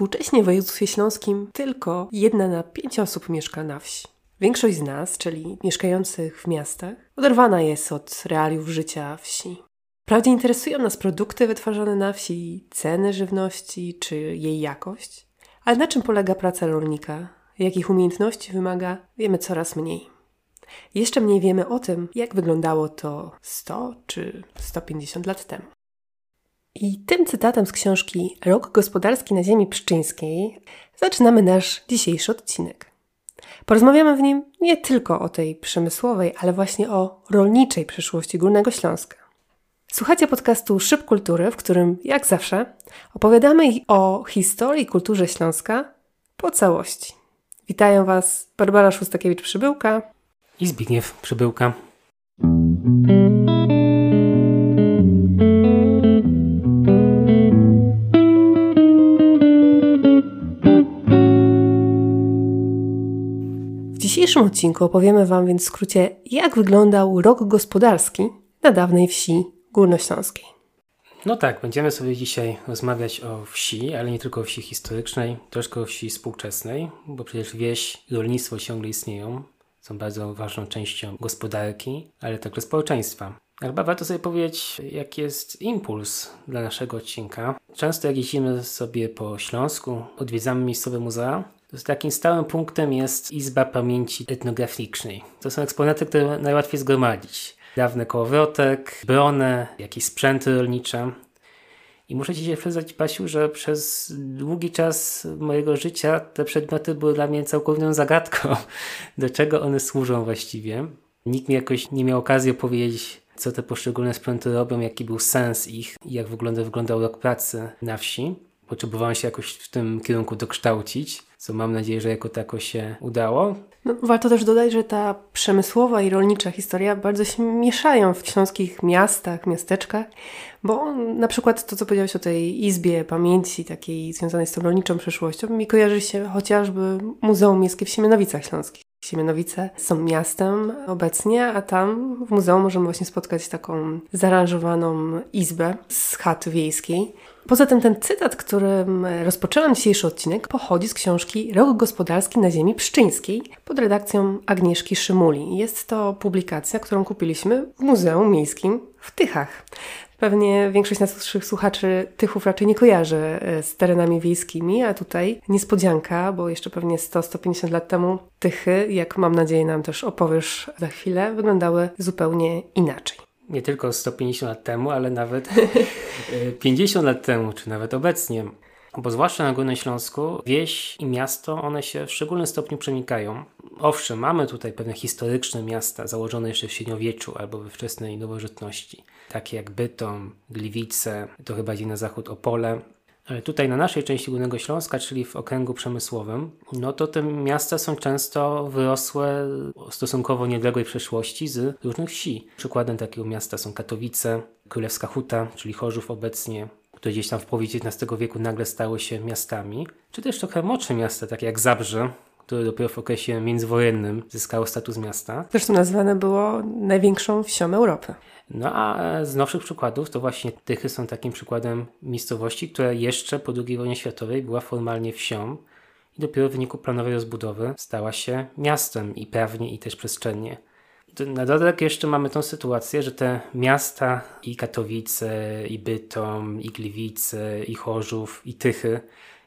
Współcześnie w województwie śląskim tylko jedna na pięć osób mieszka na wsi. Większość z nas, czyli mieszkających w miastach, oderwana jest od realiów życia wsi. Wprawdzie interesują nas produkty wytwarzane na wsi, ceny żywności czy jej jakość, ale na czym polega praca rolnika, jakich umiejętności wymaga, wiemy coraz mniej. Jeszcze mniej wiemy o tym, jak wyglądało to 100 czy 150 lat temu. I tym cytatem z książki Rok gospodarski na ziemi pszczyńskiej zaczynamy nasz dzisiejszy odcinek. Porozmawiamy w nim nie tylko o tej przemysłowej, ale właśnie o rolniczej przyszłości Górnego Śląska. Słuchacie podcastu Szyb Kultury, w którym, jak zawsze, opowiadamy o historii i kulturze Śląska po całości. Witają Was Barbara Szustakiewicz-Przybyłka i Zbigniew Przybyłka. Dzisiejszym odcinku opowiemy Wam więc w skrócie, jak wyglądał rok gospodarski na dawnej wsi górnośląskiej. No tak, będziemy sobie dzisiaj rozmawiać o wsi, ale nie tylko o wsi historycznej, troszkę o wsi współczesnej, bo przecież wieś i rolnictwo ciągle istnieją, są bardzo ważną częścią gospodarki, ale także społeczeństwa. Chyba warto sobie powiedzieć, jaki jest impuls dla naszego odcinka. Często jak jeździmy sobie po Śląsku, odwiedzamy miejscowe muzea, takim stałym punktem jest Izba Pamięci Etnograficznej. To są eksponaty, które najłatwiej zgromadzić. Dawny kołowrotek, brone, jakieś sprzęty rolnicze. I muszę Ci się przyznać, Basiu, że przez długi czas mojego życia te przedmioty były dla mnie całkowitą zagadką, do czego one służą właściwie. Nikt mi jakoś nie miał okazji opowiedzieć, co te poszczególne sprzęty robią, jaki był sens ich i jak wygląda, wyglądał rok pracy na wsi. Potrzebowałem się jakoś w tym kierunku dokształcić, co mam nadzieję, że jako tako się udało. No, warto też dodać, że ta przemysłowa i rolnicza historia bardzo się mieszają w śląskich miastach, miasteczkach, bo na przykład to, co powiedziałeś o tej izbie pamięci takiej związanej z tą rolniczą przeszłością, mi kojarzy się chociażby Muzeum Miejskie w Siemianowicach Śląskich. Siemianowice są miastem obecnie, a tam w muzeum możemy właśnie spotkać taką zaaranżowaną izbę z chaty wiejskiej. Poza tym ten cytat, którym rozpoczęłam dzisiejszy odcinek, pochodzi z książki Rok gospodarski na ziemi pszczyńskiej pod redakcją Agnieszki Szymuli. Jest to publikacja, którą kupiliśmy w Muzeum Miejskim w Tychach. Pewnie większość naszych słuchaczy Tychów raczej nie kojarzy e, z terenami wiejskimi, a tutaj niespodzianka, bo jeszcze pewnie 100-150 lat temu Tychy, jak mam nadzieję nam też opowiesz za chwilę, wyglądały zupełnie inaczej nie tylko 150 lat temu, ale nawet 50 lat temu, czy nawet obecnie. Bo zwłaszcza na Górnym Śląsku wieś i miasto, one się w szczególnym stopniu przenikają. Owszem, mamy tutaj pewne historyczne miasta założone jeszcze w średniowieczu albo we wczesnej nowożytności, takie jak Bytom, Gliwice, to chyba gdzieś na zachód Opole, tutaj na naszej części Górnego Śląska, czyli w okręgu przemysłowym, no to te miasta są często wyrosłe stosunkowo niedległej przeszłości z różnych wsi. Przykładem takiego miasta są Katowice, Królewska Huta, czyli Chorzów obecnie, które gdzieś tam w połowie XIX wieku nagle stały się miastami, czy też trochę młodsze miasta, takie jak Zabrze, które dopiero w okresie międzywojennym zyskało status miasta. Zresztą nazwane było największą wsią Europy. No a e, z nowszych przykładów to właśnie Tychy są takim przykładem miejscowości, która jeszcze po II wojnie światowej była formalnie wsią i dopiero w wyniku planowej rozbudowy stała się miastem i prawnie i też przestrzennie. Na dodatek jeszcze mamy tą sytuację, że te miasta i Katowice, i Bytom, i Gliwice, i Chorzów, i Tychy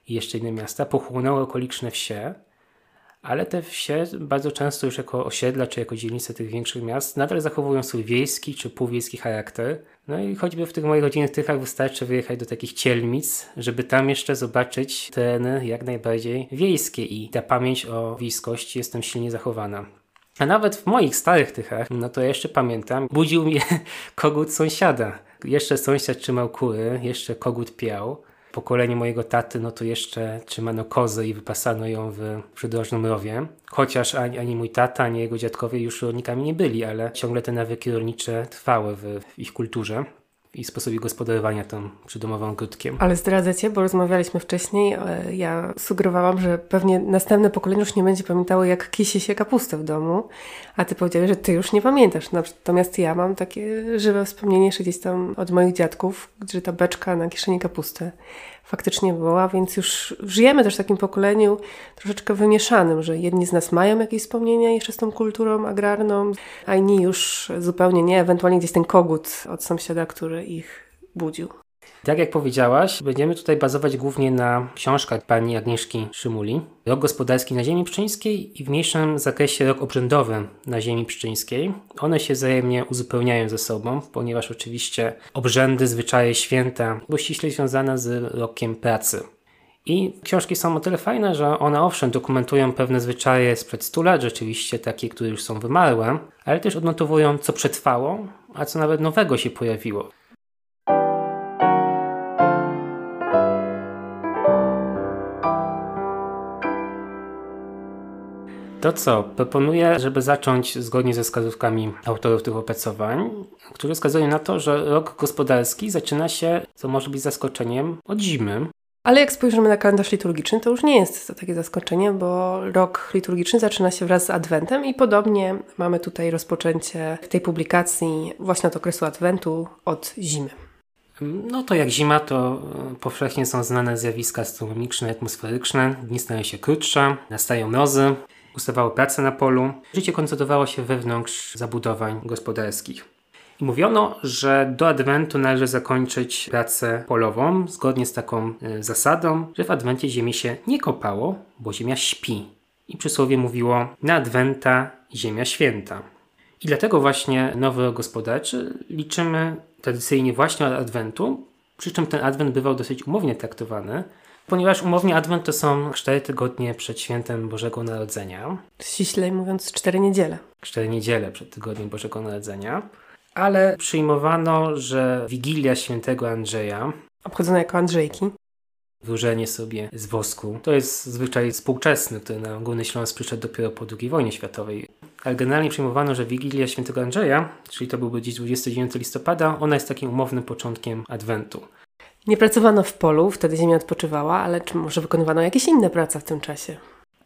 i jeszcze inne miasta pochłonęły okoliczne wsie, ale te wsie bardzo często już jako osiedla czy jako dzielnice tych większych miast nadal zachowują swój wiejski czy półwiejski charakter. No i choćby w tych moich rodzinnych tychach wystarczy wyjechać do takich cielmic, żeby tam jeszcze zobaczyć tereny jak najbardziej wiejskie i ta pamięć o wiejskości jest tam silnie zachowana. A nawet w moich starych tychach, no to ja jeszcze pamiętam, budził mnie kogut sąsiada. Jeszcze sąsiad trzymał kury, jeszcze kogut piał pokolenie mojego taty, no to jeszcze trzymano kozę i wypasano ją w przydrożnym rowie. Chociaż ani, ani mój tata, ani jego dziadkowie już rolnikami nie byli, ale ciągle te nawyki rolnicze trwały w, w ich kulturze i sposobie gospodarowania tym przydomowym ogródkiem. Ale zdradzacie, bo rozmawialiśmy wcześniej, e, ja sugerowałam, że pewnie następne pokolenie już nie będzie pamiętało, jak kisi się kapustę w domu, a ty powiedziałeś, że ty już nie pamiętasz. Natomiast ja mam takie żywe wspomnienie jeszcze gdzieś tam od moich dziadków, że ta beczka na kieszeni kapusty faktycznie była, więc już żyjemy też w takim pokoleniu troszeczkę wymieszanym, że jedni z nas mają jakieś wspomnienia jeszcze z tą kulturą agrarną, a inni już zupełnie nie, ewentualnie gdzieś ten kogut od sąsiada, który ich budził. Tak jak powiedziałaś, będziemy tutaj bazować głównie na książkach pani Agnieszki Szymuli. Rok gospodarski na ziemi pszczyńskiej i w mniejszym zakresie rok obrzędowy na ziemi pszczyńskiej. One się wzajemnie uzupełniają ze sobą, ponieważ oczywiście obrzędy, zwyczaje, święta były ściśle związane z rokiem pracy. I książki są o tyle fajne, że one owszem dokumentują pewne zwyczaje sprzed 100 lat, rzeczywiście takie, które już są wymarłe, ale też odnotowują, co przetrwało, a co nawet nowego się pojawiło. To co? Proponuję, żeby zacząć zgodnie ze wskazówkami autorów tych opracowań, które wskazują na to, że rok gospodarski zaczyna się, co może być zaskoczeniem, od zimy. Ale jak spojrzymy na kalendarz liturgiczny, to już nie jest to takie zaskoczenie, bo rok liturgiczny zaczyna się wraz z Adwentem i podobnie mamy tutaj rozpoczęcie w tej publikacji właśnie od okresu Adwentu od zimy. No to jak zima, to e, powszechnie są znane zjawiska astronomiczne, atmosferyczne. Dni stają się krótsze, nastają mrozy, ustawały prace na polu. Życie koncentrowało się wewnątrz zabudowań gospodarskich. I mówiono, że do Adwentu należy zakończyć pracę polową zgodnie z taką y, zasadą, że w Adwencie ziemi się nie kopało, bo ziemia śpi. I przysłowie mówiło na Adwenta ziemia święta. I dlatego właśnie nowy gospodarczy liczymy tradycyjnie właśnie od Adwentu, przy czym ten Adwent bywał dosyć umownie traktowany, ponieważ umownie Adwent to są cztery tygodnie przed świętem Bożego Narodzenia. Ściślej mówiąc, cztery niedziele. Cztery niedziele przed tygodniem Bożego Narodzenia. Ale przyjmowano, że Wigilia Świętego Andrzeja, obchodzona jako Andrzejki, wyłożenie sobie z wosku. To jest zwyczaj współczesny, który na Górny Śląsk przyszedł dopiero po II wojnie światowej. Ale generalnie przyjmowano, że Wigilia Świętego Andrzeja, czyli to byłby dziś 29 listopada, ona jest takim umownym początkiem Adwentu. Nie pracowano w polu, wtedy ziemia odpoczywała, ale czy może wykonywano jakieś inne prace w tym czasie?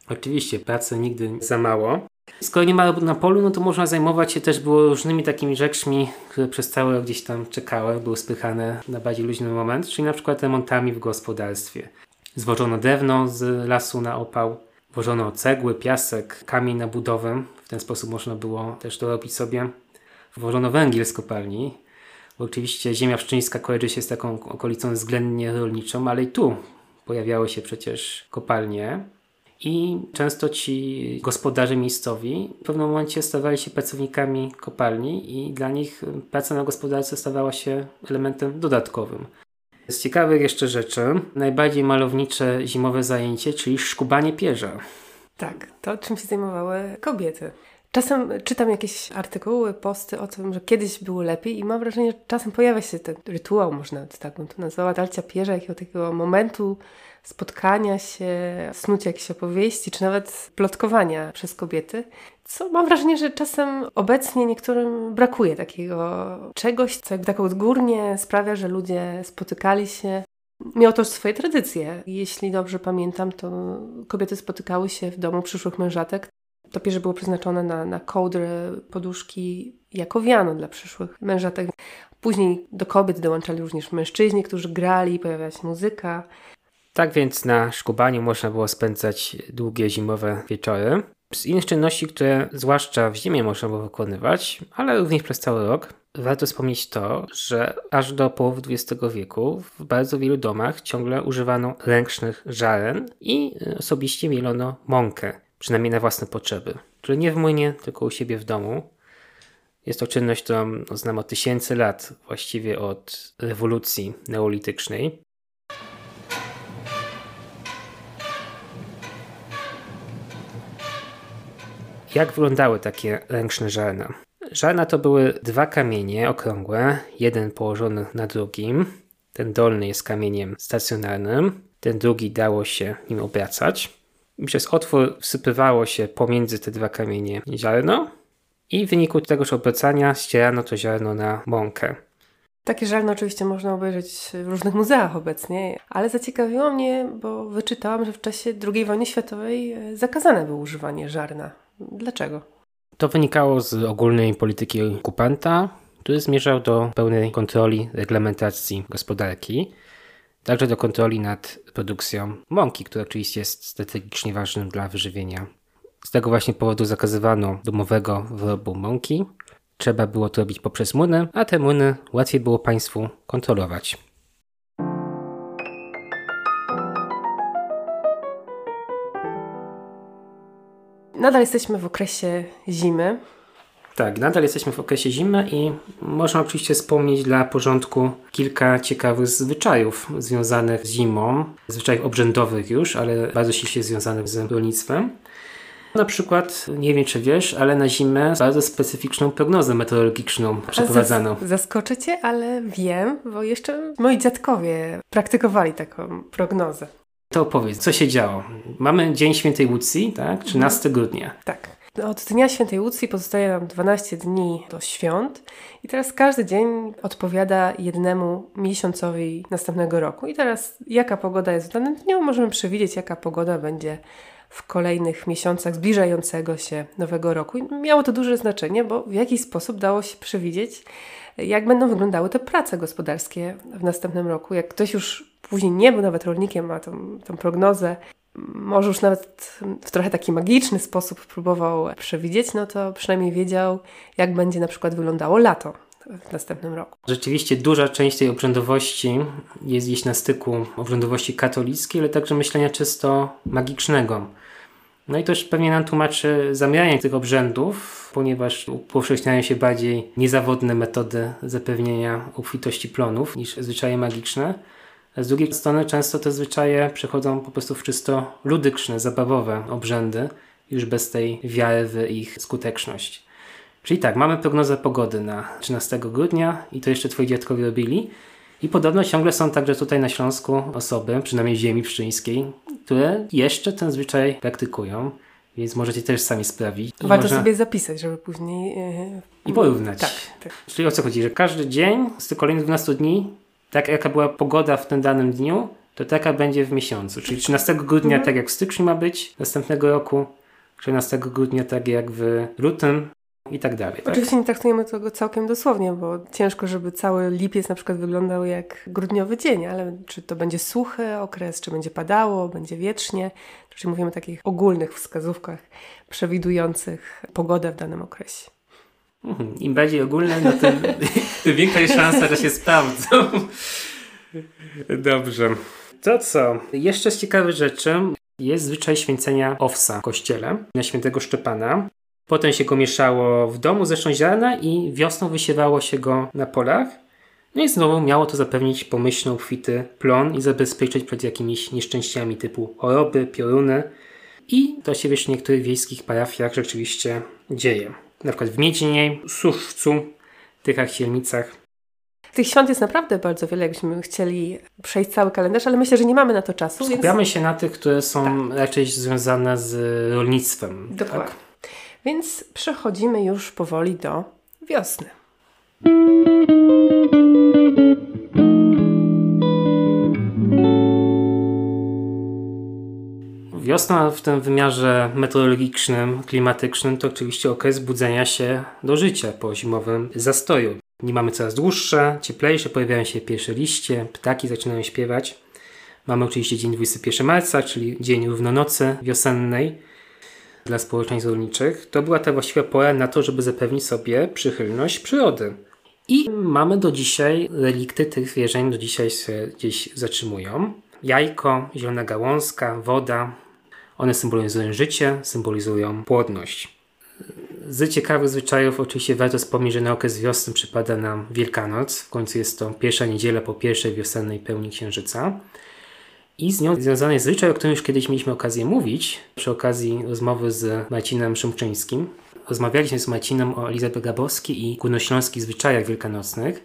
Oczywiście, pracy nigdy za mało. Skoro nie ma na polu, no to można zajmować się też było różnymi takimi rzeczmi, które przez cały rok gdzieś tam czekały, były spychane na bardziej luźny moment, czyli na przykład remontami w gospodarstwie. Zwożono drewno z lasu na opał, włożono cegły, piasek, kamień na budowę. W ten sposób można było też dorobić sobie. Włożono węgiel z kopalni, oczywiście ziemia pszczyńska kojarzy się z taką okolicą względnie rolniczą, ale i tu pojawiały się przecież kopalnie. I często ci gospodarze miejscowi w pewnym momencie stawali się pracownikami kopalni, i dla nich praca na gospodarce stawała się elementem dodatkowym. Z ciekawych jeszcze rzeczy, najbardziej malownicze zimowe zajęcie, czyli szkubanie pierza. Tak, to czym się zajmowały kobiety. Czasem czytam jakieś artykuły, posty o tym, że kiedyś było lepiej i mam wrażenie, że czasem pojawia się ten rytuał, można tak bym to nazwała, dalcia pierza, jakiegoś takiego momentu spotkania się, snucia jakiejś opowieści, czy nawet plotkowania przez kobiety. Co mam wrażenie, że czasem obecnie niektórym brakuje takiego czegoś, co jakby tak odgórnie sprawia, że ludzie spotykali się. Miało to swoje tradycje. Jeśli dobrze pamiętam, to kobiety spotykały się w domu przyszłych mężatek to pierze było przeznaczone na, na kołdry, poduszki jako wiano dla przyszłych mężatek. Później do kobiet dołączali również mężczyźni, którzy grali, pojawiała się muzyka. Tak więc na szkubaniu można było spędzać długie zimowe wieczory. Z innych czynności, które zwłaszcza w zimie można było wykonywać, ale również przez cały rok, warto wspomnieć to, że aż do połowy XX wieku w bardzo wielu domach ciągle używano ręcznych żaren i osobiście mielono mąkę przynajmniej na własne potrzeby. Czyli nie w młynie, tylko u siebie w domu. Jest to czynność, którą znam od tysięcy lat, właściwie od rewolucji neolitycznej. Jak wyglądały takie ręczne żarna? Żarna to były dwa kamienie okrągłe, jeden położony na drugim. Ten dolny jest kamieniem stacjonarnym, ten drugi dało się nim obracać przez otwór wsypywało się pomiędzy te dwa kamienie ziarno i w wyniku tegoż obracania ścierano to ziarno na mąkę. Takie ziarno oczywiście można obejrzeć w różnych muzeach obecnie, ale zaciekawiło mnie, bo wyczytałam, że w czasie II wojny światowej e, zakazane było używanie żarna. Dlaczego? To wynikało z ogólnej polityki okupanta, który zmierzał do pełnej kontroli reglamentacji gospodarki. Także do kontroli nad produkcją mąki, która oczywiście jest strategicznie ważnym dla wyżywienia. Z tego właśnie powodu zakazywano domowego wyrobu mąki. Trzeba było to robić poprzez młyny, a te młyny łatwiej było państwu kontrolować. Nadal jesteśmy w okresie zimy. Tak, nadal jesteśmy w okresie zimy i można oczywiście wspomnieć dla porządku kilka ciekawych zwyczajów związanych z zimą, zwyczajów obrzędowych już, ale bardzo ściśle związanych z rolnictwem. Na przykład, nie wiem czy wiesz, ale na zimę bardzo specyficzną prognozę meteorologiczną przeprowadzano. Zas zaskoczę cię, ale wiem, bo jeszcze moi dziadkowie praktykowali taką prognozę. To opowiedz, co się działo? Mamy Dzień Świętej Łucji, tak? 13 grudnia. Tak. Od Dnia Świętej Łucji pozostaje nam 12 dni do świąt i teraz każdy dzień odpowiada jednemu miesiącowi następnego roku. I teraz jaka pogoda jest w danym dniu, możemy przewidzieć jaka pogoda będzie w kolejnych miesiącach zbliżającego się nowego roku. I miało to duże znaczenie, bo w jakiś sposób dało się przewidzieć, jak będą wyglądały te prace gospodarskie w następnym roku. Jak ktoś już później nie był nawet rolnikiem, ma tą, tą prognozę, może już nawet w trochę taki magiczny sposób próbował przewidzieć, no to przynajmniej wiedział, jak będzie na przykład wyglądało lato w następnym roku. Rzeczywiście duża część tej obrzędowości jest gdzieś na styku obrzędowości katolickiej, ale także myślenia czysto magicznego. No i to już pewnie nam tłumaczy zamianie tych obrzędów, ponieważ upowszechniają się bardziej niezawodne metody zapewnienia obfitości plonów niż zwyczaje magiczne. Z drugiej strony często te zwyczaje przechodzą po prostu w czysto ludyczne, zabawowe obrzędy, już bez tej wiary w ich skuteczność. Czyli tak, mamy prognozę pogody na 13 grudnia i to jeszcze twoi dziadkowie robili. I podobno ciągle są także tutaj na Śląsku osoby, przynajmniej ziemi pszczyńskiej, które jeszcze ten zwyczaj praktykują. Więc możecie też sami sprawić. Warto można... sobie zapisać, żeby później. Yy... I porównać. Tak, tak. Czyli o co chodzi? Że każdy dzień z tych kolejnych 12 dni, tak jaka była pogoda w tym danym dniu, to taka będzie w miesiącu. Czyli 13 grudnia, mhm. tak jak w styczniu ma być następnego roku, 13 grudnia, tak jak w lutym, i tak dalej. Tak? Oczywiście nie traktujemy tego całkiem dosłownie, bo ciężko, żeby cały lipiec na przykład wyglądał jak grudniowy dzień, ale czy to będzie suchy okres, czy będzie padało, będzie wiecznie, czyli mówimy o takich ogólnych wskazówkach przewidujących pogodę w danym okresie. Mhm. Im bardziej ogólne, no tym, tym większa jest szansa, że się sprawdzą. Dobrze. To co? Jeszcze z ciekawych rzeczy jest zwyczaj święcenia owsa w kościele na świętego Szczepana. Potem się go mieszało w domu zresztą ziarna i wiosną wysiewało się go na polach. No i znowu miało to zapewnić pomyślny, obfity plon i zabezpieczyć przed jakimiś nieszczęściami typu choroby, pioruny. I to się wiesz w niektórych wiejskich parafiach rzeczywiście dzieje. Na przykład w Miedźnie, Suszcu, Tychach, Sielmicach. Tych świąt jest naprawdę bardzo wiele, jakbyśmy chcieli przejść cały kalendarz, ale myślę, że nie mamy na to czasu. Skupiamy więc... się na tych, które są tak. raczej związane z rolnictwem. Dokładnie. Tak? Więc przechodzimy już powoli do wiosny. Wiosna w tym wymiarze meteorologicznym, klimatycznym to oczywiście okres budzenia się do życia po zimowym zastoju. Nie mamy coraz dłuższe, cieplejsze, pojawiają się pierwsze liście, ptaki zaczynają śpiewać. Mamy oczywiście dzień 21 marca, czyli dzień równonocy wiosennej dla społeczeństw rolniczych, to była ta właściwa pora na to, żeby zapewnić sobie przychylność przyrody. I mamy do dzisiaj relikty tych zwierzeń, do dzisiaj się gdzieś zatrzymują. Jajko, zielona gałązka, woda. One symbolizują życie, symbolizują płodność. Z ciekawych zwyczajów oczywiście warto wspomnieć, że na okres wiosny przypada nam Wielkanoc. W końcu jest to pierwsza niedziela po pierwszej wiosennej pełni księżyca. I z nią związany jest zwyczaj, o którym już kiedyś mieliśmy okazję mówić, przy okazji rozmowy z Marcinem Szymczyńskim. Rozmawialiśmy z Marcinem o Elizabeth Gabowskiej i górnośląskich zwyczajach wielkanocnych.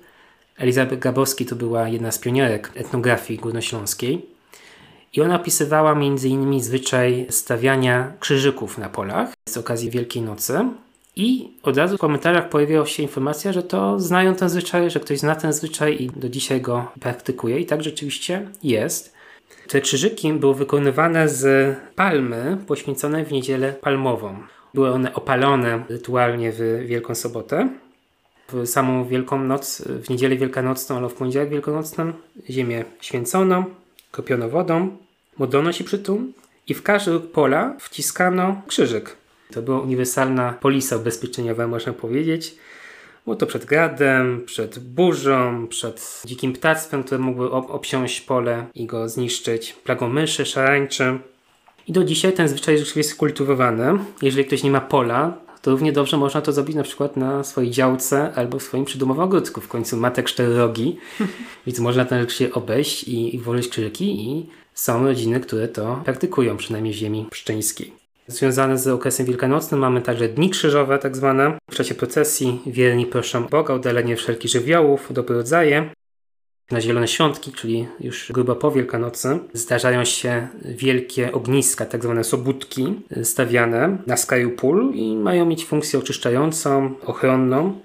Elizabeth Gabowski to była jedna z pionierek etnografii górnośląskiej. I ona opisywała m.in. zwyczaj stawiania krzyżyków na polach z okazji Wielkiej Nocy. I od razu w komentarzach pojawiła się informacja, że to znają ten zwyczaj, że ktoś zna ten zwyczaj i do dzisiaj go praktykuje. I tak rzeczywiście jest. Te krzyżyki były wykonywane z palmy poświęconej w niedzielę palmową. Były one opalone rytualnie w Wielką Sobotę. W samą Wielką Noc, w niedzielę wielkanocną albo w poniedziałek wielkanocną ziemię święcono, kopiono wodą, modlono się przy tym i w każdy pola wciskano krzyżyk. To była uniwersalna polisa ubezpieczeniowa, można powiedzieć. Było to przed gradem, przed burzą, przed dzikim ptactwem, które mogły ob obsiąść pole i go zniszczyć, plagą myszy, szarańczy. I do dzisiaj ten zwyczaj rzeczywiście jest kultywowany. Jeżeli ktoś nie ma pola, to równie dobrze można to zrobić na przykład na swojej działce albo w swoim przydomowym ogródku. W końcu ma te cztery rogi, więc można ten rzecz się obejść i, i włożyć krzyżyki i są rodziny, które to praktykują, przynajmniej w ziemi pszczyńskiej. Związane z okresem wielkanocnym mamy także dni krzyżowe, tak zwane. W czasie procesji wierni proszą Boga o udalenie wszelkich żywiołów, dobre rodzaje. Na Zielone Świątki, czyli już grubo po Wielkanocy, zdarzają się wielkie ogniska, tak zwane sobudki, stawiane na skraju pól i mają mieć funkcję oczyszczającą, ochronną.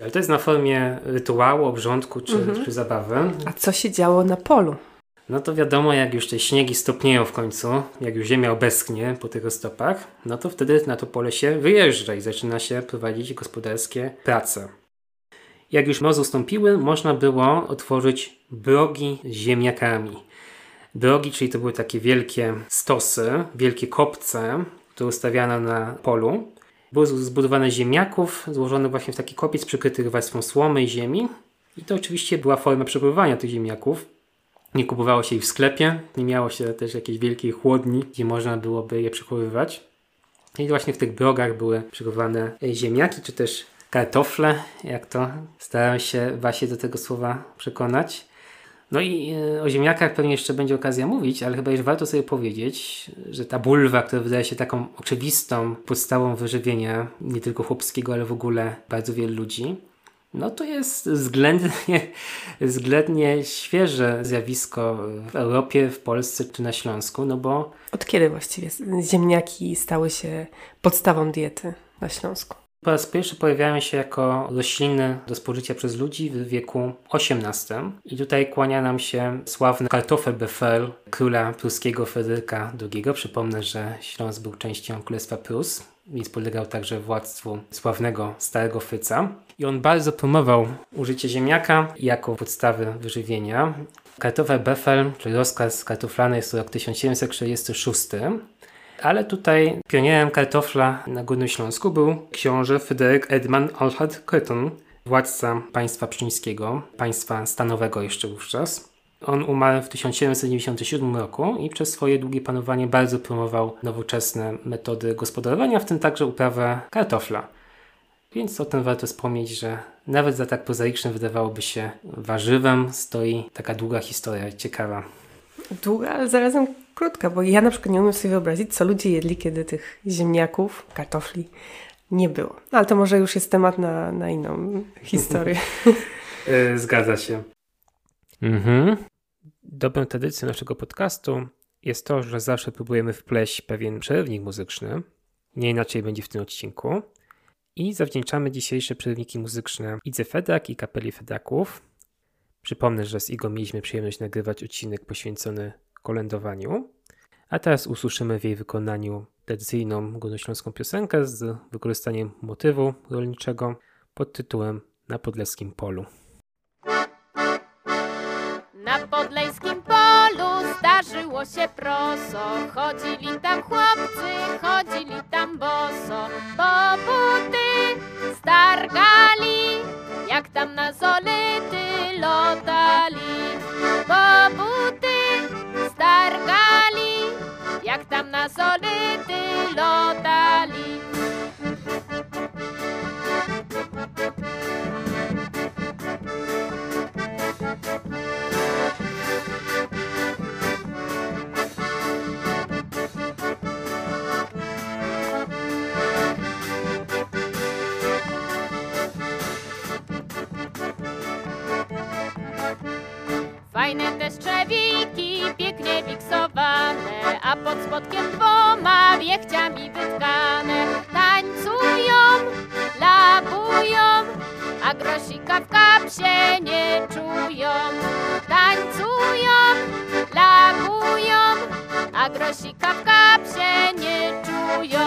Ale to jest na formie rytuału, obrządku czy, mhm. czy zabawy. A co się działo na polu? No to wiadomo, jak już te śniegi stopnieją w końcu, jak już ziemia obeschnie po tych stopach, no to wtedy na to pole się wyjeżdża i zaczyna się prowadzić gospodarskie prace. Jak już mrozy ustąpiły, można było otworzyć brogi ziemniakami. Brogi, czyli to były takie wielkie stosy, wielkie kopce, które ustawiano na polu. Były zbudowane z ziemniaków, złożone właśnie w taki kopiec przykryty warstwą słomy i ziemi. I to oczywiście była forma przechowywania tych ziemniaków. Nie kupowało się ich w sklepie, nie miało się też jakiejś wielkiej chłodni, gdzie można byłoby je przechowywać. I właśnie w tych brogach były przechowywane ziemniaki, czy też kartofle, jak to starałem się właśnie do tego słowa przekonać. No i e, o ziemniakach pewnie jeszcze będzie okazja mówić, ale chyba już warto sobie powiedzieć, że ta bulwa, która wydaje się taką oczywistą podstawą wyżywienia nie tylko chłopskiego, ale w ogóle bardzo wielu ludzi, no to jest względnie, względnie świeże zjawisko w Europie, w Polsce czy na Śląsku, no bo... Od kiedy właściwie ziemniaki stały się podstawą diety na Śląsku? Po raz pierwszy pojawiają się jako rośliny do spożycia przez ludzi w wieku XVIII. I tutaj kłania nam się sławny Kartoffelbefehl króla pruskiego Fryderyka II. Przypomnę, że Śląsk był częścią Królestwa Prus, więc podlegał także władztwu sławnego Starego Fyca. I on bardzo promował użycie ziemniaka jako podstawy wyżywienia. Kartoffelbefehl, czyli rozkaz kartoflany jest rok 1746 ale tutaj pionierem kartofla na Górnym Śląsku był książę Fryderyk Edman Alhad Kryton, władca państwa pszczyńskiego, państwa stanowego jeszcze wówczas. On umarł w 1797 roku i przez swoje długie panowanie bardzo promował nowoczesne metody gospodarowania, w tym także uprawę kartofla. Więc o tym warto wspomnieć, że nawet za tak prozaicznym wydawałoby się warzywem stoi taka długa historia, ciekawa. Długa, ale zarazem krótka, bo ja na przykład nie umiem sobie wyobrazić, co ludzie jedli, kiedy tych ziemniaków, kartofli nie było. No, ale to może już jest temat na, na inną historię. E, zgadza się. Mhm. Dobrą tradycją naszego podcastu jest to, że zawsze próbujemy wpleść pewien przerywnik muzyczny. Nie inaczej będzie w tym odcinku. I zawdzięczamy dzisiejsze przerywniki muzyczne Idze Fedak i Kapeli Fedaków. Przypomnę, że z Igo mieliśmy przyjemność nagrywać odcinek poświęcony kolędowaniu. A teraz usłyszymy w jej wykonaniu tradycyjną górnośląską piosenkę z wykorzystaniem motywu rolniczego pod tytułem Na Podleskim Polu. Na podlejskim polu zdarzyło się proso Chodzili tam chłopcy, chodzili tam boso Bo buty stargali, jak tam na zolity lotali Bo buty targali, jak tam na solity lotali. Fajne te strzewiki, pięknie wiksowane, a pod spodkiem dwoma wiechciami wytkane. Tańcują, labują, a grosika w kapsie nie czują. Tańcują, labują, a grosika w kapsie nie czują.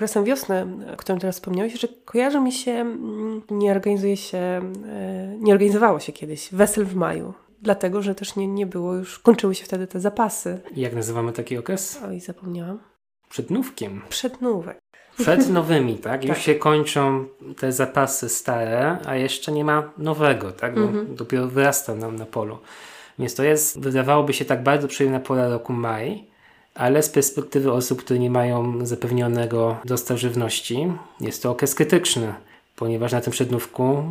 Okresem wiosny, o którym teraz wspomniałeś, że kojarzy mi się, mm, nie organizuje się, e, nie organizowało się kiedyś wesel w maju. Dlatego, że też nie, nie było już, kończyły się wtedy te zapasy. Jak nazywamy taki okres? Oj, zapomniałam. Przednówkiem. Przednówek. Przed nowymi, tak? Już się kończą te zapasy stare, a jeszcze nie ma nowego, tak? Bo Mhm. dopiero wyrasta nam na polu. Więc to jest, wydawałoby się tak bardzo przyjemna pora roku maj, ale z perspektywy osób, które nie mają zapewnionego dostaw żywności, jest to okres krytyczny, ponieważ na tym przednówku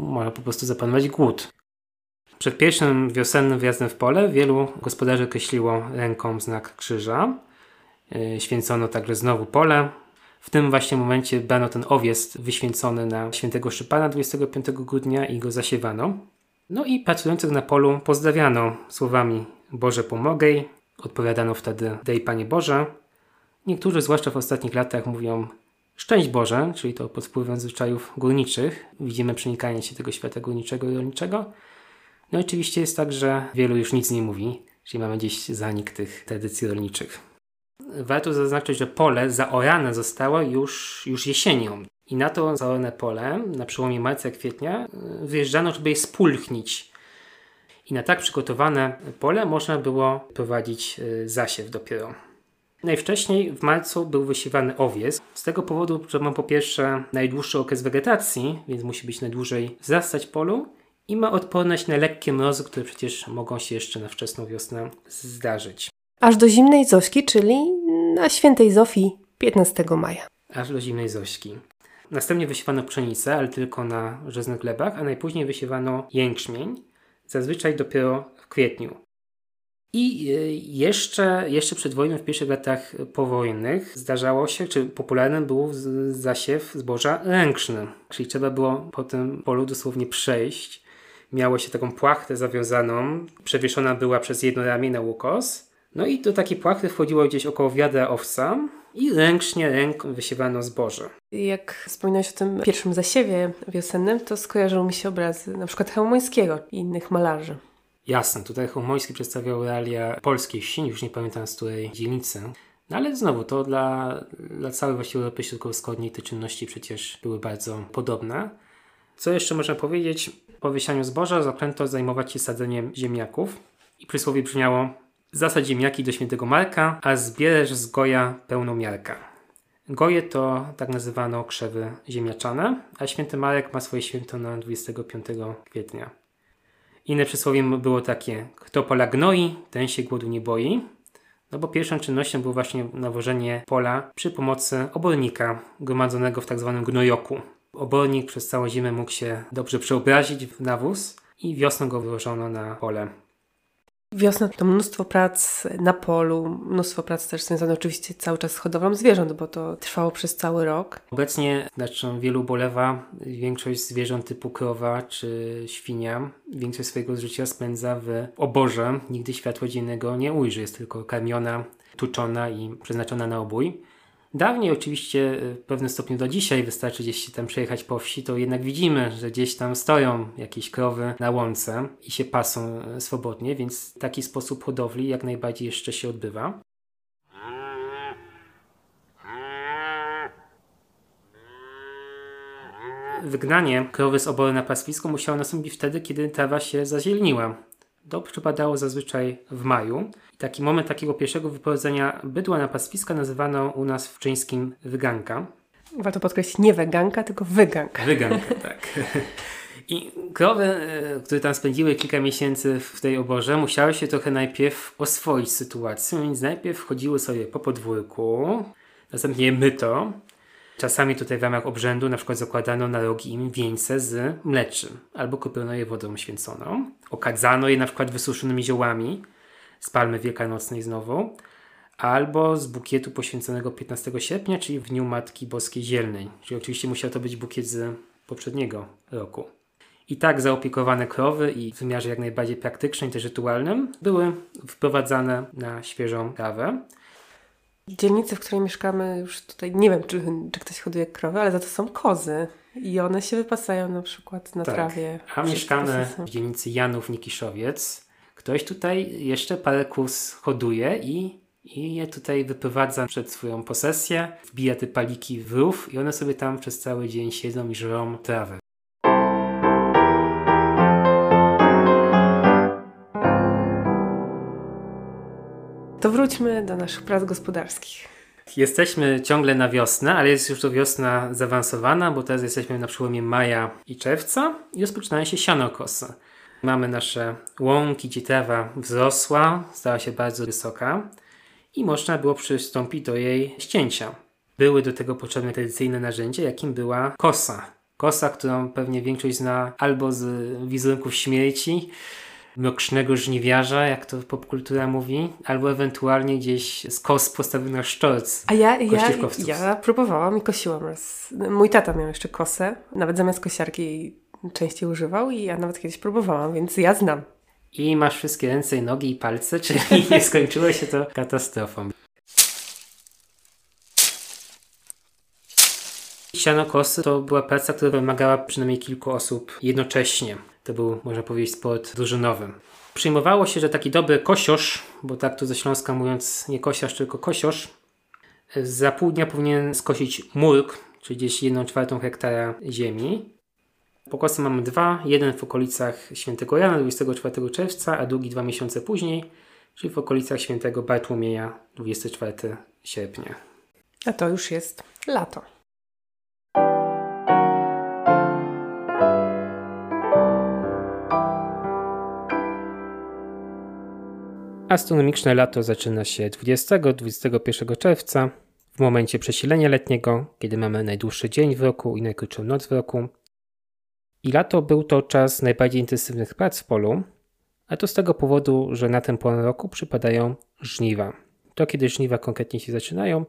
może po prostu zapanować głód. Przed pierwszym wiosennym wjazdem w pole wielu gospodarzy określiło ręką znak krzyża. Yy, Święcono także znowu pole. W tym właśnie momencie brano ten owiec wyświęcony na świętego Szypana 25 grudnia i go zasiewano. No i pracujących na polu pozdrawiano słowami Boże pomogaj. Odpowiadano wtedy Dej Panie Boże. Niektórzy, zwłaszcza w ostatnich latach, mówią Szczęść Boże, czyli to pod wpływem zwyczajów górniczych. Widzimy przenikanie się tego świata górniczego i rolniczego. No i oczywiście jest tak, że wielu już nic nie mówi, czyli mamy gdzieś zanik tych tradycji rolniczych. Warto zaznaczyć, że pole zaorane zostało już, już jesienią. I na to zaorane pole, na przełomie marca i kwietnia, y, wyjeżdżano, żeby je spulchnić. I na tak przygotowane pole można było prowadzić y, zasiew dopiero. Najwcześniej w marcu był wysiewany owiec. Z tego powodu, że ma po pierwsze najdłuższy okres wegetacji, więc musi być najdłużej wzrastać polu i ma odporność na lekkie mrozy, które przecież mogą się jeszcze na wczesną wiosnę zdarzyć. Aż do zimnej Zośki, czyli na świętej Zofii 15 maja. aż do zimnej zośki. Następnie wysiewano pszenicę, ale tylko na żyznych glebach, a najpóźniej wysiewano jęczmień, zazwyczaj dopiero w kwietniu. I y, jeszcze, jeszcze przed wojną, w pierwszych latach powojennych, zdarzało się, czy popularnym był zasiew zboża ręczny. Czyli trzeba było po tym polu dosłownie przejść. Miało się taką płachtę zawiązaną, przewieszona była przez jedno ramię na łukos. No i do takiej płachty wchodziło gdzieś około wiadra owca i ręcznie ręką wysiewano zboże. Jak wspominałeś o tym pierwszym zasiewie wiosennym, to skojarzyły mi się obrazy na przykład Chełmońskiego i innych malarzy. Jasne, tutaj Homoński przedstawiał realia polskiej wsi, już nie pamiętam z której dzielnicy. No ale znowu, to dla, dla całej właściwie Europy Środkowo-Wschodniej te czynności przecież były bardzo podobne. Co jeszcze można powiedzieć? Po wysianiu zboża zaklęto zajmować się sadzeniem ziemniaków i przysłowie brzmiało Zasadź ziemniaki do świętego Marka, a zbierzesz z goja pełną miarkę. Goje to tak nazywano krzewy ziemniaczane, a święty Marek ma swoje święto na 25 kwietnia. Inne przysłowie było takie: Kto pola gnoi, ten się głodu nie boi. No bo pierwszą czynnością było właśnie nawożenie pola przy pomocy obornika gromadzonego w tak zwanym gnojoku. Obornik przez całą zimę mógł się dobrze przeobrazić w nawóz i wiosną go wyłożono na pole. Wiosna to mnóstwo prac na polu, mnóstwo prac też związane oczywiście cały czas z hodowlą zwierząt, bo to trwało przez cały rok. Obecnie, znaczy wielu ubolewa, większość zwierząt typu krowa czy świnia większość swojego życia spędza w oborze. Nigdy światła dziennego nie ujrzy, jest tylko karmiona, tuczona i przeznaczona na obój. Dawniej oczywiście w pewnym stopniu do dzisiaj wystarczy gdzieś tam przejechać po wsi, to jednak widzimy, że gdzieś tam stoją jakieś krowy na łące i się pasą e, swobodnie, więc taki sposób hodowli jak najbardziej jeszcze się odbywa. Wygnanie krowy z obory na pastwisko musiało nastąpić wtedy, kiedy trawa się zazieleniła. To przypadało zazwyczaj w maju. Taki moment takiego pierwszego wyprowadzenia bydła na pastwiska nazywano u nas w czyńskim wyganka. Warto podkreślić, nie weganka, tylko wyganka. Wyganka, tak. I krowy, e, które tam spędziły kilka miesięcy w tej oborze, musiały się trochę najpierw oswoić z sytuacją, więc najpierw chodziły sobie po podwórku, następnie myto. Czasami tutaj w ramach obrzędu na przykład zakładano na rogi im wieńce z mleczem albo kupiono je wodą święconą. Okadzano je na przykład wysuszonymi ziołami z palmy wielkanocnej znowu albo z bukietu poświęconego 15 sierpnia, czyli w Dniu Matki Boskiej Zielnej. Czyli oczywiście musiał to być bukiet z poprzedniego roku. I tak zaopiekowane krowy i w wymiarze jak najbardziej praktycznym, też rytualnym, były wprowadzane na świeżą trawę. Dzielnicy, w której mieszkamy, już tutaj nie wiem, czy, czy ktoś hoduje krowy, ale za to są kozy. I one się wypasają na przykład na trawie. A mieszkamy w dzielnicy Janów Nikiszowiec. Ktoś tutaj jeszcze parę kóz hoduje i, i je tutaj wyprowadza przed swoją posesję, wbija te paliki w rów i one sobie tam przez cały dzień siedzą i żrą trawę. To wróćmy do naszych prac gospodarskich. Jesteśmy ciągle na wiosnę, ale jest już to wiosna zaawansowana, bo teraz jesteśmy na przełomie maja i czerwca i rozpoczynają się sianokosy. Mamy nasze łąki, gdzie wzrosła, stała się bardzo wysoka i można było przystąpić do jej ścięcia. Były do tego potrzebne tradycyjne narzędzia, jakim była kosa. Kosa, którą pewnie większość zna albo z wizerunków śmierci, mrocznego żniwiarza, jak to popkultura mówi, albo ewentualnie gdzieś z kos postawiony na sztorc. A ja, ja, ja próbowałam i kosiłam raz. Mój tata miał jeszcze kosę, nawet zamiast kosiarki częściej używał i ja nawet kiedyś próbowałam, więc ja znam. I masz wszystkie ręce i nogi i palce, czyli nie skończyło się to katastrofą. Siano kosy to była praca, która wymagała przynajmniej kilku osób jednocześnie. To był, można powiedzieć, sport drużynowy. Przyjmowało się, że taki dobry kosiorz, bo tak tu ze Śląska mówiąc nie kosiarz, tylko kosiorz, za pół dnia powinien skosić murk, czyli gdzieś 1 czwartą hektara ziemi. Pokosy mamy dwa, jeden w okolicach Świętego Jana 24 czerwca, a drugi dwa miesiące później, czyli w okolicach Świętego Bartłomieja 24 sierpnia. A to już jest lato. Astronomiczne lato zaczyna się 20-21 czerwca, w momencie przesilenia letniego, kiedy mamy najdłuższy dzień w roku i najkrótszą noc w roku. I lato był to czas najbardziej intensywnych prac w polu, a to z tego powodu, że na tę porę roku przypadają żniwa. To, kiedy żniwa konkretnie się zaczynają,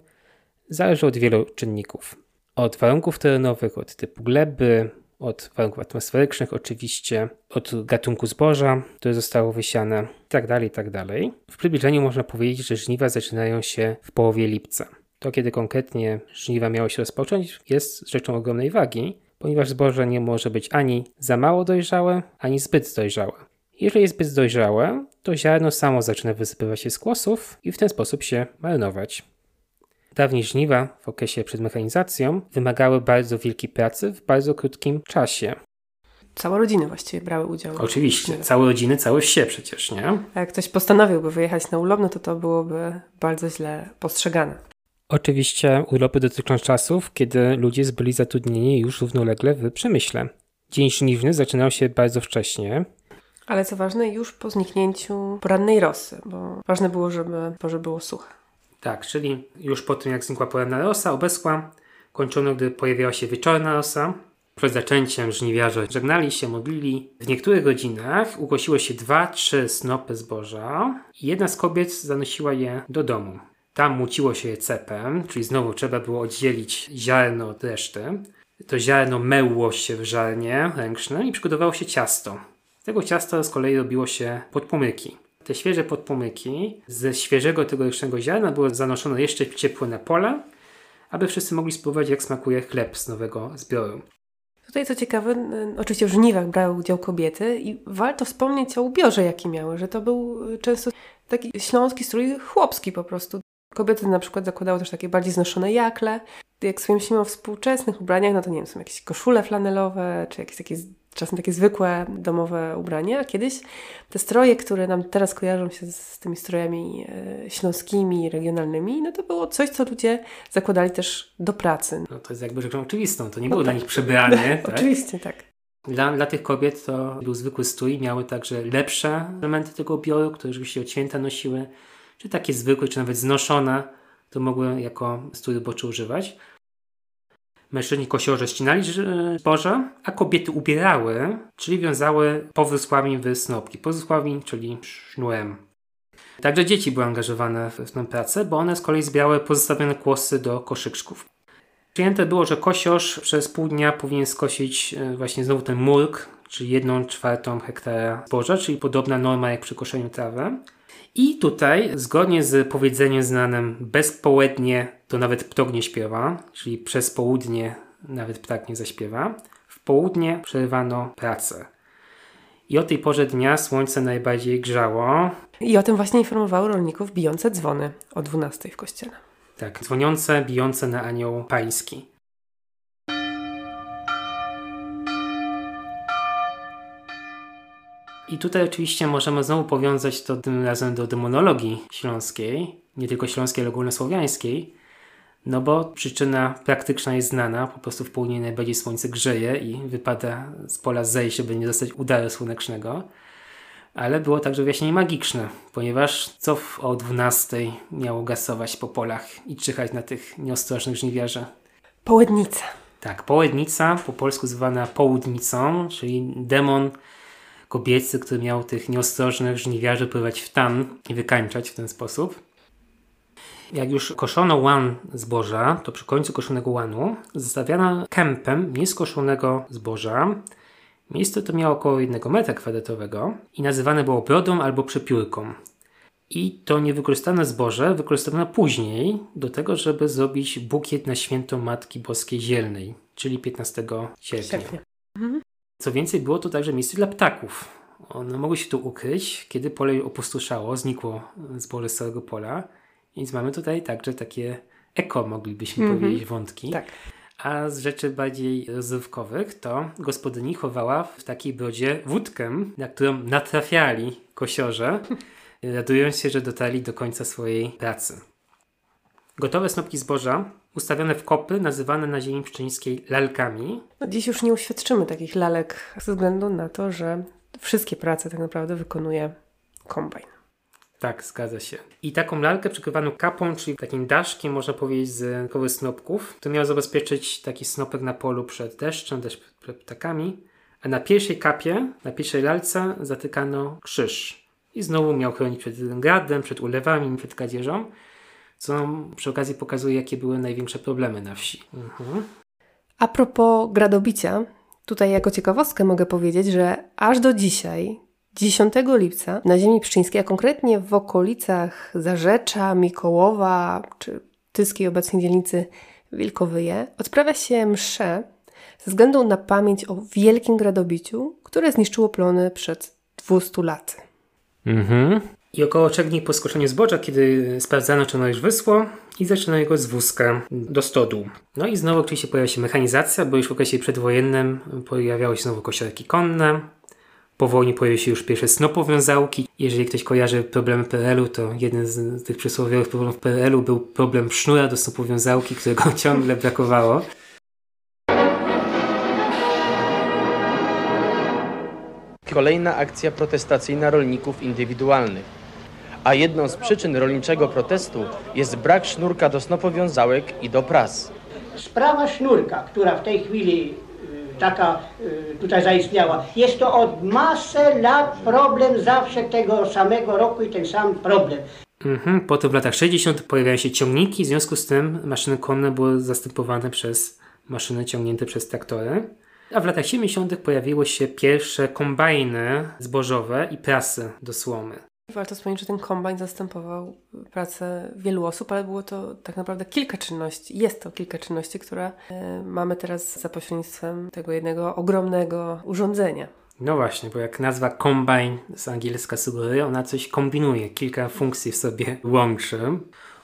zależy od wielu czynników. Od warunków terenowych, od typu gleby, od warunków atmosferycznych oczywiście, od gatunku zboża, które zostało wysiane itd., itd. W przybliżeniu można powiedzieć, że żniwa zaczynają się w połowie lipca. To, kiedy konkretnie żniwa miało się rozpocząć, jest rzeczą ogromnej wagi, ponieważ zboże nie może być ani za mało dojrzałe, ani zbyt dojrzałe. Jeżeli jest zbyt dojrzałe, to ziarno samo zaczyna wysypywać się z kłosów i w ten sposób się marnować. Dawniej żniwa w okresie przed mechanizacją wymagały bardzo wielkiej pracy w bardzo krótkim czasie. Całe rodziny właściwie brały udział. Oczywiście, całe rodziny, całe wsie przecież, nie? A jak ktoś postanowiłby wyjechać na urlop, no to to byłoby bardzo źle postrzegane. Oczywiście urlopy dotyczą czasów, kiedy ludzie byli zatrudnieni już równolegle w przemyśle. Dzień żniwny zaczynał się bardzo wcześnie. Ale co ważne, już po zniknięciu porannej rosy, bo ważne było, żeby porze było suche. Tak, czyli już po tym jak znikła poranna rosa, obeschła, kończono gdy pojawiała się wieczorna rosa. Przed zaczęciem żniwiarze żegnali się, modlili. W niektórych godzinach ugłosiło się dwa, trzy snopy zboża i jedna z kobiet zanosiła je do domu. Tam muciło się je cepem, czyli znowu trzeba było oddzielić ziarno od reszty. To ziarno mełło się w żarnie ręcznym i przygotowało się ciasto. Z tego ciasta z kolei robiło się podpomyki. Te świeże podpomyki ze świeżego tegorocznego ziarna były zanoszone jeszcze ciepło na pole, aby wszyscy mogli spróbować jak smakuje chleb z nowego zbioru. Tutaj co ciekawe, oczywiście w żniwach brały udział kobiety i warto wspomnieć o ubiorze, jaki miały, że to był y, często taki śląski strój chłopski po prostu. Kobiety na przykład zakładały też takie bardziej znoszone jakle. Jak sobie myślimy o współczesnych ubraniach, no to nie wiem, są jakieś koszule flanelowe, czy jakieś takie czasem takie zwykłe domowe ubrania. Kiedyś te stroje, które nam teraz kojarzą się z tymi strojami e, śląskimi, regionalnymi, no to było coś, co ludzie zakładali też do pracy. No to jest jakby rzeczą oczywistą, to nie było no tak. dla nich przebranie. tak? Oczywiście, tak. Dla, dla tych kobiet to był zwykły strój, miały także lepsze elementy tego ubioru, które rzeczywiście od święta nosiły, czy takie zwykłe, czy nawet znoszone, to mogły jako strój roboczy używać. Mężczyźni kosiorze ścinali zboże, a kobiety ubierały, czyli wiązały powysłami w snopki. Powysłami, czyli sznurem. Także dzieci były angażowane w, tę pracę, bo one z kolei zbierały pozostawione kłosy do koszyczków. Przyjęte było, że kosiorz przez pół dnia powinien skosić e, właśnie znowu ten murk, czyli jedną czwartą hektara zboża, czyli podobna norma jak przy koszeniu trawy. I tutaj, zgodnie z powiedzeniem znanym, bezpołednie to nawet ptok nie śpiewa, czyli przez południe nawet ptak nie zaśpiewa. W południe przerwano pracę. I o tej porze dnia słońce najbardziej grzało. I o tym właśnie informowały rolników bijące dzwony o 12 w kościele. Tak, dzwoniące, bijące na anioł pański. I tutaj oczywiście możemy znowu powiązać to tym razem do demonologii śląskiej, nie tylko śląskiej, ale ogólnosłowiańskiej, no bo przyczyna praktyczna jest znana, po prostu w południe najbardziej słońce grzeje i wypada z pola zejść, żeby nie dostać udaru słonecznego. Ale było także wyjaśnienie magiczne, ponieważ co w, o 12 miało gasować po polach i czyhać na tych nieostrożnych żniwiarzy? Połednica. Tak, połednica, po polsku zwana południcą, czyli demon kobiecy, który miał tych nieostrożnych żniwiarzy pływać w tan i wykańczać w ten sposób. Jak już koszono łan zboża, to przy końcu koszonego łanu zostawiano kępem nieskoszonego zboża. Miejsce to miało około 1 metra kwadratowego i nazywane było brodą albo przepiórką. I to niewykorzystane zboże wykorzystano później do tego, żeby zrobić bukiet na święto Matki Boskiej Zielnej, czyli 15 sierpnia. Sierpnia. Co więcej, było to także miejsce dla ptaków. One mogły się tu ukryć, kiedy pole opustoszało, znikło zboże z całego pola. Więc mamy tutaj także takie eko, moglibyśmy Mhm. powiedzieć, wątki. Tak. A z rzeczy bardziej rozrywkowych to gospodyni chowała w takiej brodzie wódkę, na którą natrafiali kosiorze, radując się, że dotarli do końca swojej pracy. Gotowe snopki zboża, ustawione w kopy, nazywane na ziemi pszczeniskiej lalkami, No dziś już nie uświadczymy takich lalek ze względu na to, że wszystkie prace tak naprawdę wykonuje kombajn. Tak, zgadza się. I taką lalkę przykrywano kapą, czyli takim daszkiem, można powiedzieć, z koły snopków. To miało zabezpieczyć taki snopek na polu przed deszczem, też przed ptakami. A na pierwszej kapie, na pierwszej lalce zatykano krzyż. I znowu miał chronić przed gradem, przed ulewami, przed kradzieżą. Co nam przy okazji pokazuje, jakie były największe problemy na wsi. Mhm. A propos gradobicia, tutaj jako ciekawostkę mogę powiedzieć, że aż do dzisiaj, 10 lipca, na ziemi pszczyńskiej, a konkretnie w okolicach Zarzecza, Mikołowa czy tyskiej obecnej dzielnicy Wilkowyje, odprawia się msze ze względu na pamięć o wielkim gradobiciu, które zniszczyło plony przed 200 laty. Mhm. I około trzech dni po skoczeniu zboża, kiedy sprawdzano, czy ono już wysło, i zaczynano jego z wózka do stodół. No i znowu oczywiście pojawia się mechanizacja, bo już w okresie przedwojennym pojawiały się znowu kosiarki konne. Po wojnie pojawiły się już pierwsze snopowiązałki. Jeżeli ktoś kojarzy problemy PRL-u, to jeden z tych przysłowiowych problemów PRL-u był problem sznura do snopowiązałki, którego ciągle brakowało. Kolejna akcja protestacyjna rolników indywidualnych. A jedną z przyczyn rolniczego protestu jest brak sznurka do snopowiązałek i do pras. Sprawa sznurka, która w tej chwili taka y, tutaj zaistniała, jest to od masę lat problem zawsze tego samego roku i ten sam problem. Mhm. Potem w latach 60. pojawiają się ciągniki, w związku z tym maszyny konne były zastępowane przez maszyny ciągnięte przez traktory. A w latach 70. pojawiły się pierwsze kombajny zbożowe i prasy do słomy. Warto wspomnieć, że ten kombajn zastępował pracę wielu osób, ale było to tak naprawdę kilka czynności. Jest to kilka czynności, które e, mamy teraz za pośrednictwem tego jednego ogromnego urządzenia. No właśnie, bo jak nazwa kombajn z angielska sugeruje, ona coś kombinuje, kilka funkcji w sobie łączy.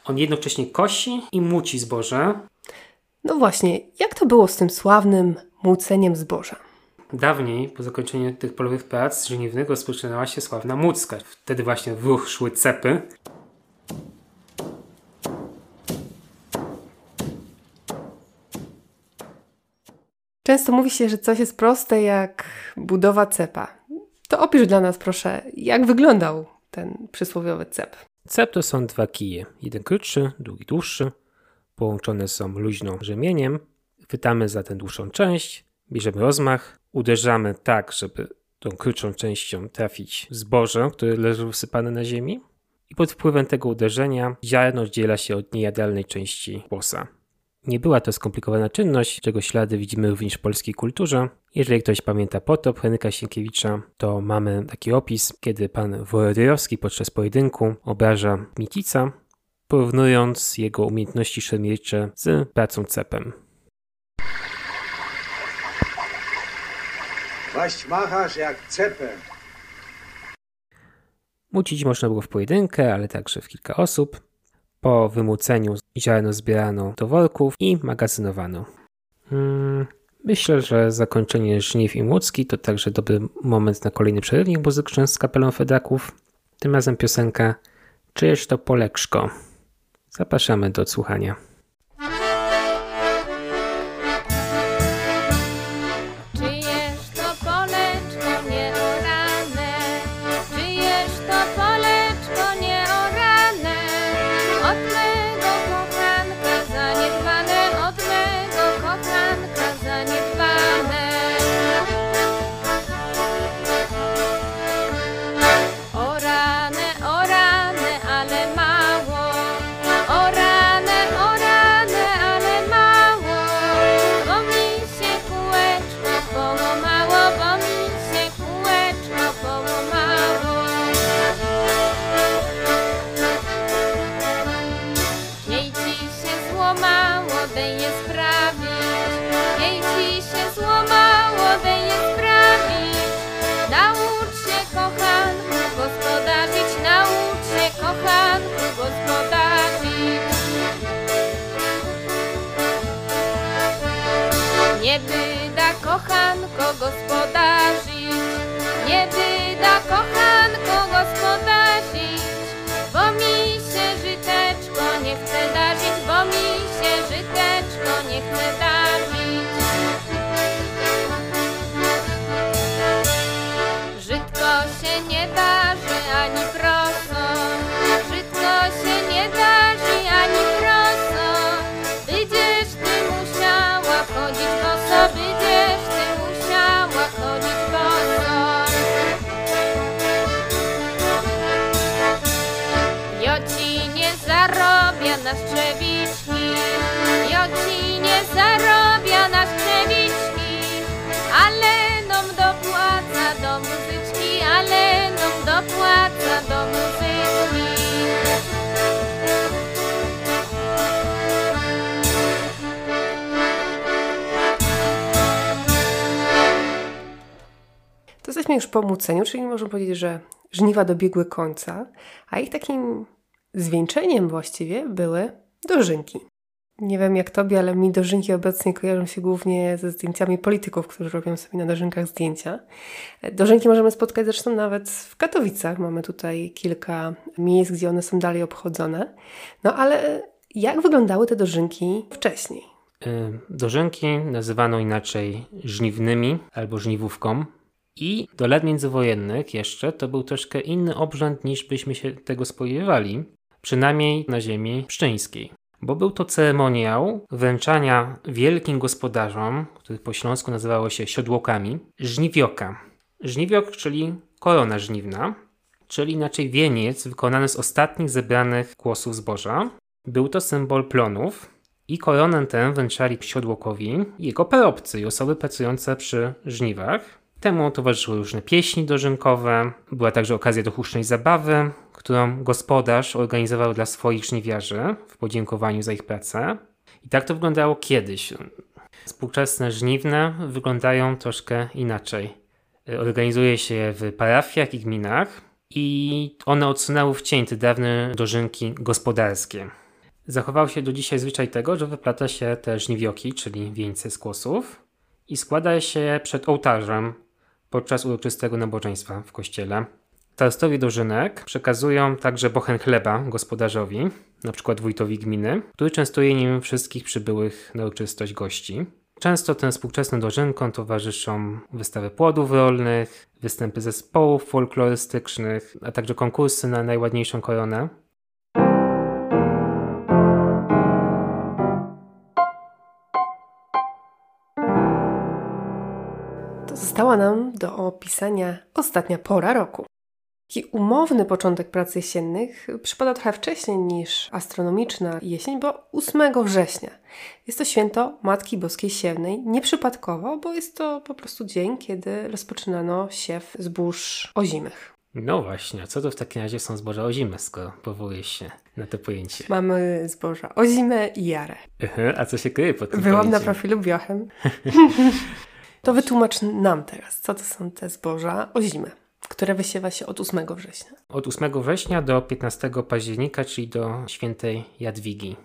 On jednocześnie kosi i muci zboże. No właśnie, jak to było z tym sławnym młóceniem zboża? Dawniej, po zakończeniu tych polowych prac żniwnych, rozpoczynała się sławna mucka. Wtedy właśnie w ruch szły cepy. Często mówi się, że coś jest proste jak budowa cepa. To opisz dla nas proszę, jak wyglądał ten przysłowiowy cep. Cep to są dwa kije. Jeden krótszy, drugi dłuższy. Połączone są luźno rzemieniem. Chwytamy za tę dłuższą część, bierzemy rozmach, uderzamy tak, żeby tą krótszą częścią trafić zboże, które leży wysypane na ziemi. I pod wpływem tego uderzenia ziarno oddziela się od niejadalnej części włosa. Nie była to skomplikowana czynność, czego ślady widzimy również w polskiej kulturze. Jeżeli ktoś pamięta potop Henryka Sienkiewicza, to mamy taki opis, kiedy pan Wołodyjowski podczas pojedynku obraża Mitica, porównując jego umiejętności szermiercze z pracą cepem. Waść machasz jak cepem. Mucić można było w pojedynkę, ale także w kilka osób. Po wymuceniu ziarno zbierano do worków i magazynowano. Hmm, myślę, że zakończenie żniw i młocki to także dobry moment na kolejny przerywnik muzyczny z kapelą Fedaków. Tym razem piosenka Czyjeż to Poleczko. Zapraszamy do odsłuchania. Jesteśmy już po muceniu, czyli możemy powiedzieć, że żniwa dobiegły końca, a ich takim zwieńczeniem właściwie były dożynki. Nie wiem jak tobie, ale mi dożynki obecnie kojarzą się głównie ze zdjęciami polityków, którzy robią sobie na dożynkach zdjęcia. Dożynki możemy spotkać zresztą nawet w Katowicach. Mamy tutaj kilka miejsc, gdzie one są dalej obchodzone. No ale jak wyglądały te dożynki wcześniej? Y, Dożynki nazywano inaczej żniwnymi albo żniwówką. I do lat międzywojennych jeszcze to był troszkę inny obrzęd niż byśmy się tego spodziewali, przynajmniej na ziemi pszczyńskiej. Bo był to ceremoniał wręczania wielkim gospodarzom, których po śląsku nazywało się siodłokami, żniwioka. Żniwiok, czyli korona żniwna, czyli inaczej wieniec wykonany z ostatnich zebranych kłosów zboża. Był to symbol plonów, i koronę tę wręczali siodłokowi jego parobcy i osoby pracujące przy żniwach. Temu towarzyszyły różne pieśni dożynkowe, była także okazja do hucznej zabawy, którą gospodarz organizował dla swoich żniwiarzy w podziękowaniu za ich pracę. I tak to wyglądało kiedyś. Współczesne żniwne wyglądają troszkę inaczej. Organizuje się je w parafiach i gminach i one odsunęły w cień te dawne dożynki gospodarskie. Zachował się do dzisiaj zwyczaj tego, że wyplata się te żniwioki, czyli wieńce z kłosów i składa się przed ołtarzem podczas uroczystego nabożeństwa w kościele. Starostowie dożynek przekazują także bochen chleba gospodarzowi, przykład wójtowi gminy, który częstuje nim wszystkich przybyłych na uroczystość gości. Często tym współczesnym dożynkom towarzyszą wystawy płodów rolnych, występy zespołów folklorystycznych, a także konkursy na najładniejszą koronę. Została nam do opisania ostatnia pora roku. Taki umowny początek prac jesiennych przypada trochę wcześniej niż astronomiczna jesień, bo 8 września. Jest to święto Matki Boskiej Siewnej, nieprzypadkowo, bo jest to po prostu dzień, kiedy rozpoczynano siew zbóż ozimych. No właśnie, a co to w takim razie są zboża ozime, skoro powołujesz się na to pojęcie? Mamy zboża ozime i jarę. Aha, a co się kryje pod tym Byłam na pojęciem? profilu Biochem. to wytłumacz nam teraz, co to są te zboża ozime. które wysiewa się od 8 września. Od 8 września do 15 października, czyli do świętej Jadwigi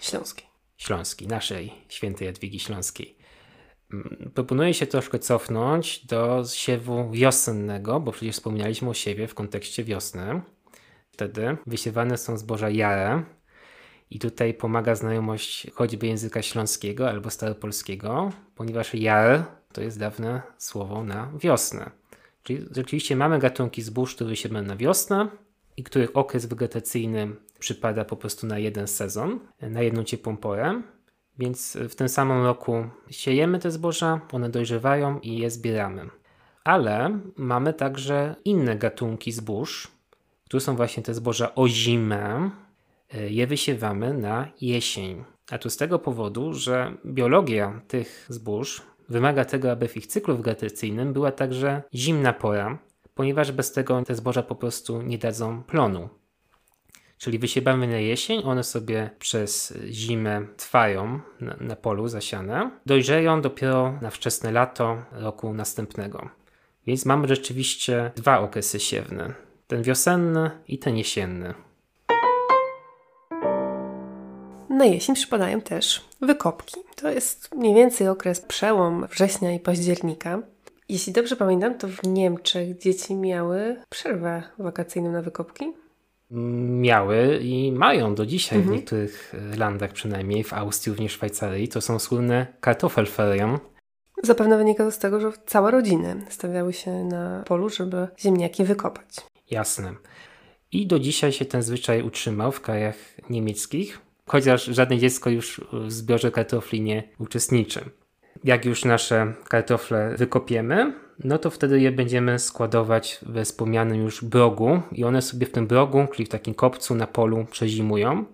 Śląskiej. Śląskiej, naszej świętej Jadwigi Śląskiej. Mm, Proponuję się troszkę cofnąć do siewu wiosennego, bo przecież wspomnieliśmy o siewie w kontekście wiosny. Wtedy wysiewane są zboża jare i tutaj pomaga znajomość choćby języka śląskiego albo staropolskiego, ponieważ jar to jest dawne słowo na wiosnę. Czyli rzeczywiście mamy gatunki zbóż, które wysiewane na wiosnę i których okres wegetacyjny przypada po prostu na jeden sezon, na jedną ciepłą porę. Więc w tym samym roku siejemy te zboża, one dojrzewają i je zbieramy. Ale mamy także inne gatunki zbóż, które są właśnie te zboża o zimę. Je wysiewamy na jesień. A to z tego powodu, że biologia tych zbóż wymaga tego, aby w ich cyklu wegetacyjnym była także zimna pora, ponieważ bez tego te zboża po prostu nie dadzą plonu. Czyli wysiewamy na jesień, one sobie przez zimę trwają na, na polu zasiane, dojrzeją dopiero na wczesne lato roku następnego. Więc mamy rzeczywiście dwa okresy siewne: ten wiosenny i ten jesienny. Na jesień przypadają też wykopki. To jest mniej więcej okres przełom września i października. Jeśli dobrze pamiętam, to w Niemczech dzieci miały przerwę wakacyjną na wykopki. Miały i mają do dzisiaj w niektórych e, landach, przynajmniej w Austrii, również w Szwajcarii. To są słynne Kartoffelferien. Zapewne wynika to z tego, że całe rodziny stawiały się na polu, żeby ziemniaki wykopać. Jasne. I do dzisiaj się ten zwyczaj utrzymał w krajach niemieckich, chociaż żadne dziecko już w zbiorze kartofli nie uczestniczy. Jak już nasze kartofle wykopiemy, no to wtedy je będziemy składować we wspomnianym już brogu i one sobie w tym brogu, czyli w takim kopcu na polu przezimują.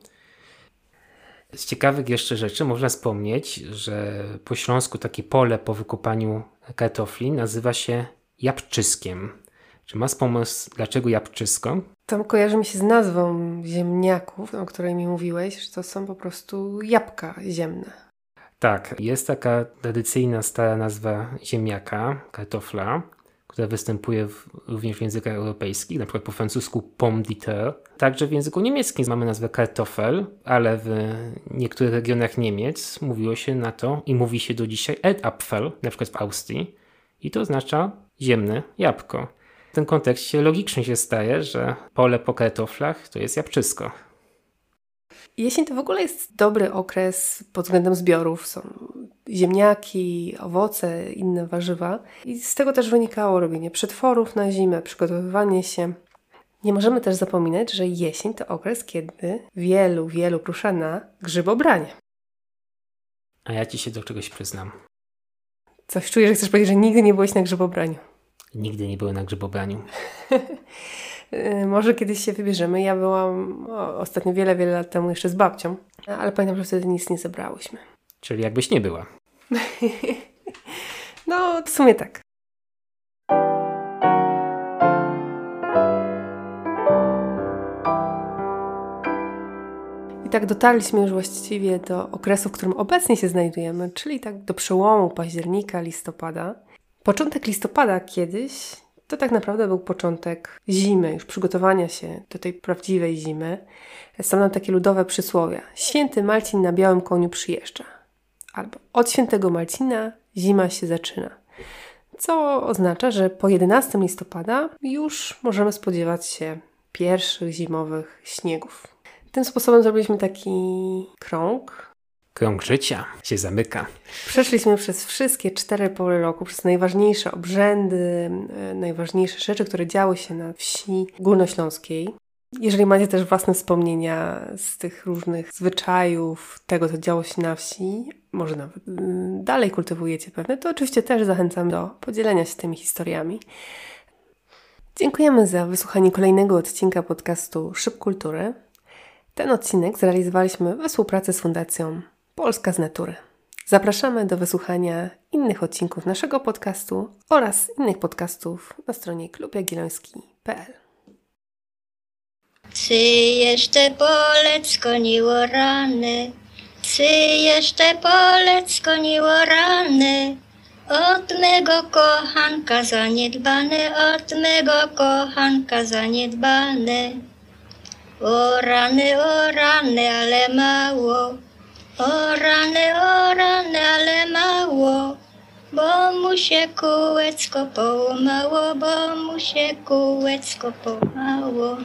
Z ciekawych jeszcze rzeczy można wspomnieć, że po śląsku takie pole po wykopaniu kartofli nazywa się jabłczyskiem. Czy masz pomysł, dlaczego jabłczysko? To kojarzy mi się z nazwą ziemniaków, o której mi mówiłeś, że to są po prostu jabłka ziemne. Tak, jest taka tradycyjna stara nazwa ziemniaka, kartofla, która występuje w, również w językach europejskich, na przykład po francusku pomme de terre. Także w języku niemieckim mamy nazwę kartofel, ale w niektórych regionach Niemiec mówiło się na to i mówi się do dzisiaj Erdapfel, na przykład w Austrii, i to oznacza ziemne jabłko. W tym kontekście logicznie się staje, że pole po kartoflach to jest jabłczysko. Jesień to w ogóle jest dobry okres pod względem zbiorów. Są ziemniaki, owoce, inne warzywa. I z tego też wynikało robienie przetworów na zimę, przygotowywanie się. Nie możemy też zapominać, że jesień to okres, kiedy wielu, wielu rusza na grzybobranie. A ja ci się do czegoś przyznam. Coś czuję, że chcesz powiedzieć, że nigdy nie byłeś na grzybobraniu. Nigdy nie byłem na grzybobraniu. Yy, Może kiedyś się wybierzemy. Ja byłam ostatnio wiele, wiele lat temu jeszcze z babcią, ale pamiętam, że wtedy nic nie zebrałyśmy. Czyli jakbyś nie była. No, w sumie tak. I tak dotarliśmy już właściwie do okresu, w którym obecnie się znajdujemy, czyli tak do przełomu października, listopada. Początek listopada kiedyś to tak naprawdę był początek zimy, już przygotowania się do tej prawdziwej zimy. Są nam takie ludowe przysłowia. Święty Marcin na białym koniu przyjeżdża. Albo od świętego Marcina zima się zaczyna. Co oznacza, że po 11 listopada już możemy spodziewać się pierwszych zimowych śniegów. Tym sposobem zrobiliśmy taki krąg. Krąg życia się zamyka. Przeszliśmy przez wszystkie cztery pory roku, przez najważniejsze obrzędy, e, najważniejsze rzeczy, które działy się na wsi górnośląskiej. Jeżeli macie też własne wspomnienia z tych różnych zwyczajów, tego, co działo się na wsi, może nawet mm, dalej kultywujecie pewne, to oczywiście też zachęcam do podzielenia się tymi historiami. Dziękujemy za wysłuchanie kolejnego odcinka podcastu Szyb Kultury. Ten odcinek zrealizowaliśmy we współpracy z Fundacją Polska z Natury. Zapraszamy do wysłuchania innych odcinków naszego podcastu oraz innych podcastów na stronie klubjagielloński.pl. Czy jeszcze polec koniło rany? Czy jeszcze polec koniło rany? Od mego kochanka zaniedbane, od mego kochanka zaniedbane. O rany, o rany, ale mało. O rany, o rany, ale mało. Bo mu się kółeczko połamało, bo mu się kółeczko połamało.